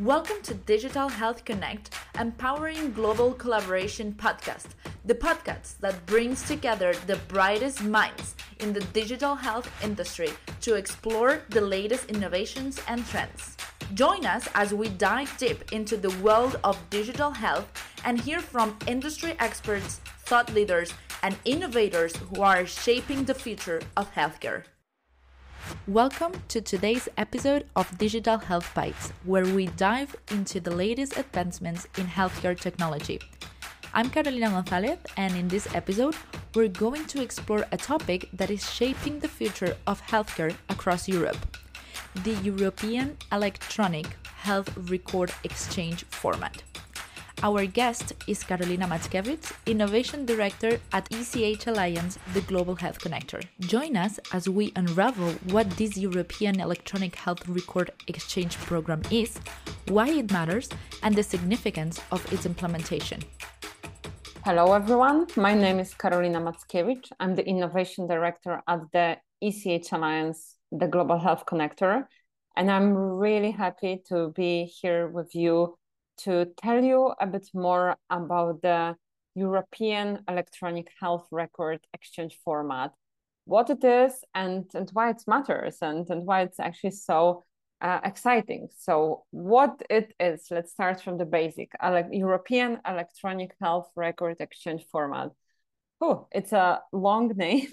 Welcome to Digital Health Connect, empowering global collaboration podcast, the podcast that brings together the brightest minds in the digital health industry to explore the latest innovations and trends. Join us as we dive deep into the world of digital health and hear from industry experts, thought leaders, and innovators who are shaping the future of healthcare. Welcome to today's episode of Digital Health Bytes, where we dive into the latest advancements in healthcare technology. I'm Carolina Gonzalez, and in this episode, we're going to explore a topic that is shaping the future of healthcare across Europe the European Electronic Health Record Exchange format. Our guest is Karolina Mackiewicz, Innovation Director at ECHAlliance, the Global Health Connector. Join us as we unravel what this European Electronic Health Record Exchange program is, why it matters, and the significance of its implementation. Hello, everyone. My name is Karolina Mackiewicz. I'm the Innovation Director at the ECHAlliance, the Global Health Connector. And I'm really happy to be here with you to tell you a bit more about the European Electronic Health Record Exchange format, what it is, and, and why it matters, and, and why it's actually so uh, exciting. So, what it is, let's start from the basic Ele- European Electronic Health Record Exchange format. Oh, it's a long name.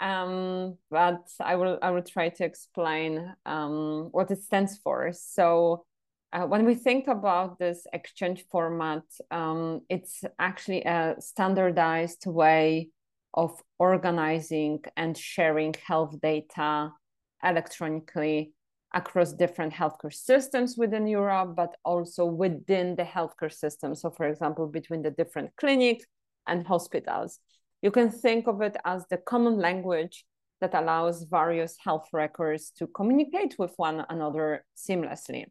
um, but I will I will try to explain um, what it stands for. So uh, when we think about this exchange format, um, it's actually a standardized way of organizing and sharing health data electronically across different healthcare systems within Europe, but also within the healthcare system. So, for example, between the different clinics and hospitals. You can think of it as the common language that allows various health records to communicate with one another seamlessly.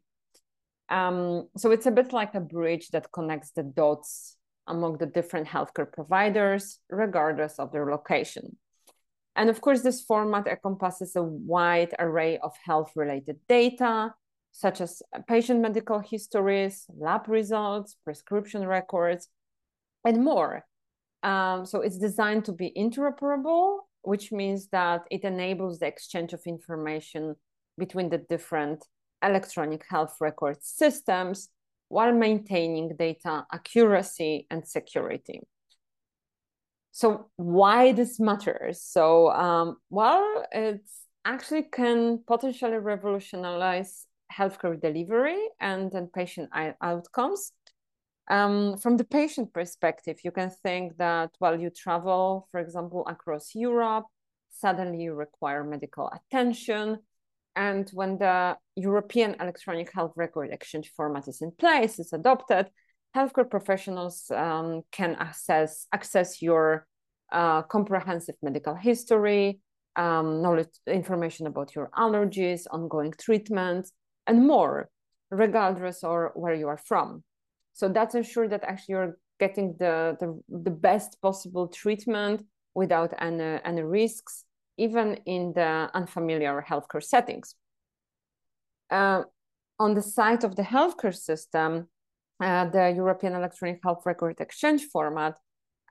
Um, so it's a bit like a bridge that connects the dots among the different healthcare providers, regardless of their location. And of course, this format encompasses a wide array of health related data, such as patient medical histories, lab results, prescription records, and more. Um, so it's designed to be interoperable, which means that it enables the exchange of information between the different electronic health record systems while maintaining data accuracy and security. So why this matters? So um, well, it actually can potentially revolutionize healthcare delivery and, and patient outcomes. Um, from the patient perspective, you can think that while you travel, for example, across Europe, suddenly you require medical attention, and when the European electronic health record exchange format is in place, it's adopted, healthcare professionals um, can access access your uh, comprehensive medical history, um, knowledge, information about your allergies, ongoing treatments, and more, regardless or where you are from. So that's ensure that actually you're getting the, the, the best possible treatment without any, any risks even in the unfamiliar healthcare settings. Uh, on the side of the healthcare system, uh, the European Electronic Health Record Exchange format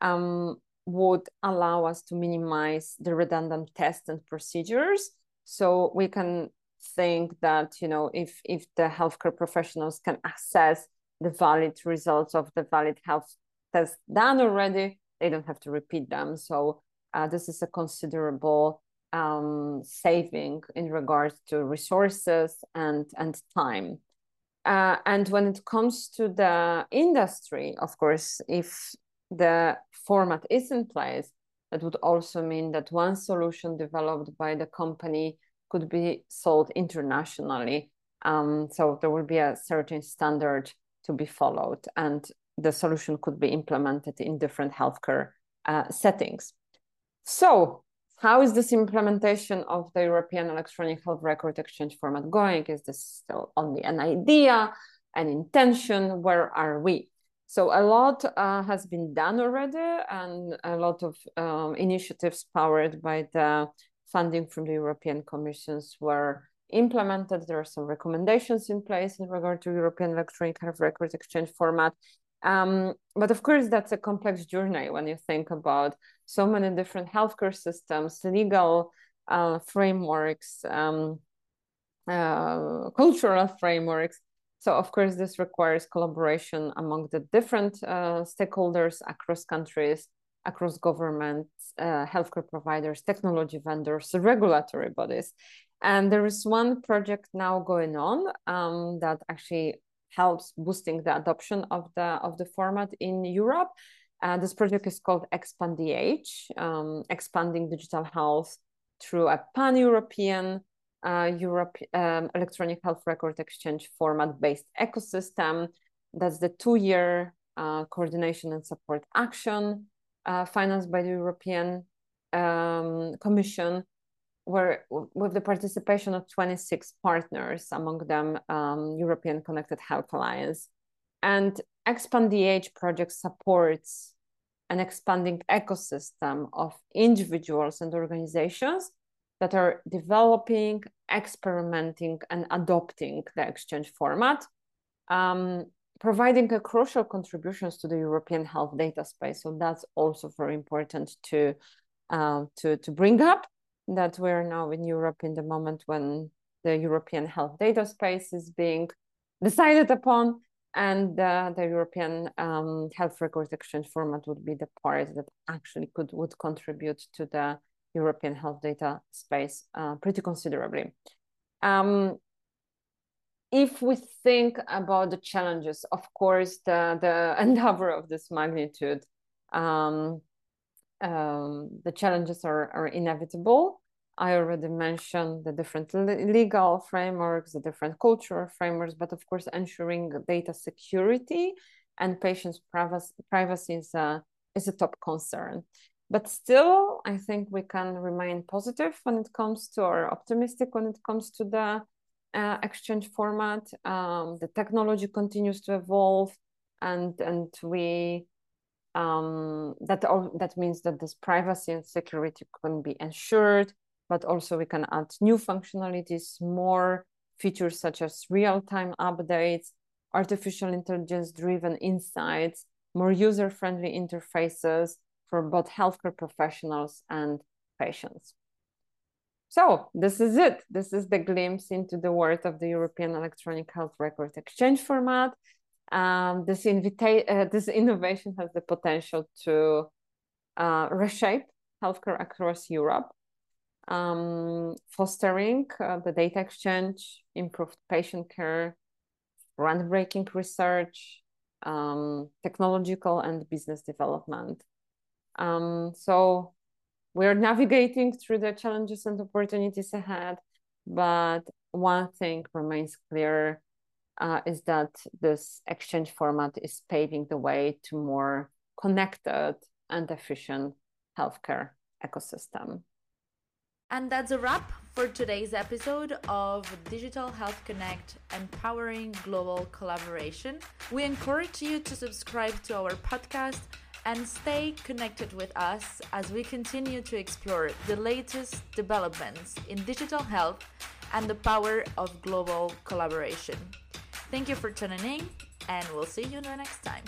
um, would allow us to minimize the redundant tests and procedures. So we can think that you know if if the healthcare professionals can access the valid results of the valid health tests done already, they don't have to repeat them. So uh, this is a considerable um, saving in regards to resources and, and time. Uh, and when it comes to the industry, of course, if the format is in place, that would also mean that one solution developed by the company could be sold internationally. Um, so there will be a certain standard to be followed, and the solution could be implemented in different healthcare uh, settings. So, how is this implementation of the European Electronic Health Record Exchange format going? Is this still only an idea, an intention? Where are we? So a lot uh, has been done already, and a lot of um, initiatives powered by the funding from the European Commissions were implemented. There are some recommendations in place in regard to European electronic health Record exchange format. Um, but of course, that's a complex journey when you think about so many different healthcare systems, legal uh, frameworks, um, uh, cultural frameworks. So, of course, this requires collaboration among the different uh, stakeholders across countries, across governments, uh, healthcare providers, technology vendors, regulatory bodies. And there is one project now going on um, that actually helps boosting the adoption of the of the format in Europe. Uh, this project is called XpanDH, um, expanding digital health through a pan-European uh, Europe um, electronic health record exchange format-based ecosystem. That's the two-year uh, coordination and support action uh, financed by the European um, Commission were with the participation of 26 partners, among them um, European Connected Health Alliance. And Expand the DH project supports an expanding ecosystem of individuals and organizations that are developing, experimenting, and adopting the exchange format, um, providing a crucial contributions to the European health data space. So that's also very important to uh, to to bring up that we're now in Europe in the moment when the European health data space is being decided upon and uh, the European um, health Records exchange format would be the part that actually could would contribute to the European health data space uh, pretty considerably. Um, if we think about the challenges, of course, the, the endeavor of this magnitude um, um, the challenges are, are inevitable. I already mentioned the different legal frameworks, the different cultural frameworks, but of course, ensuring data security and patients' privacy is a, is a top concern. But still, I think we can remain positive when it comes to, or optimistic when it comes to the uh, exchange format. Um, the technology continues to evolve, and and we um, that all, that means that this privacy and security can be ensured, but also we can add new functionalities, more features such as real-time updates, artificial intelligence-driven insights, more user-friendly interfaces for both healthcare professionals and patients. So this is it. This is the glimpse into the world of the European Electronic Health Record Exchange format um, this, uh, this innovation has the potential to uh, reshape healthcare across Europe, um, fostering uh, the data exchange, improved patient care, groundbreaking research, um, technological and business development. Um, so we're navigating through the challenges and opportunities ahead, but one thing remains clear uh, is that this exchange format is paving the way to more connected and efficient healthcare ecosystem. And that's a wrap for today's episode of Digital Health Connect Empowering Global Collaboration. We encourage you to subscribe to our podcast and stay connected with us as we continue to explore the latest developments in digital health and the power of global collaboration. Thank you for tuning in, and we'll see you the next time.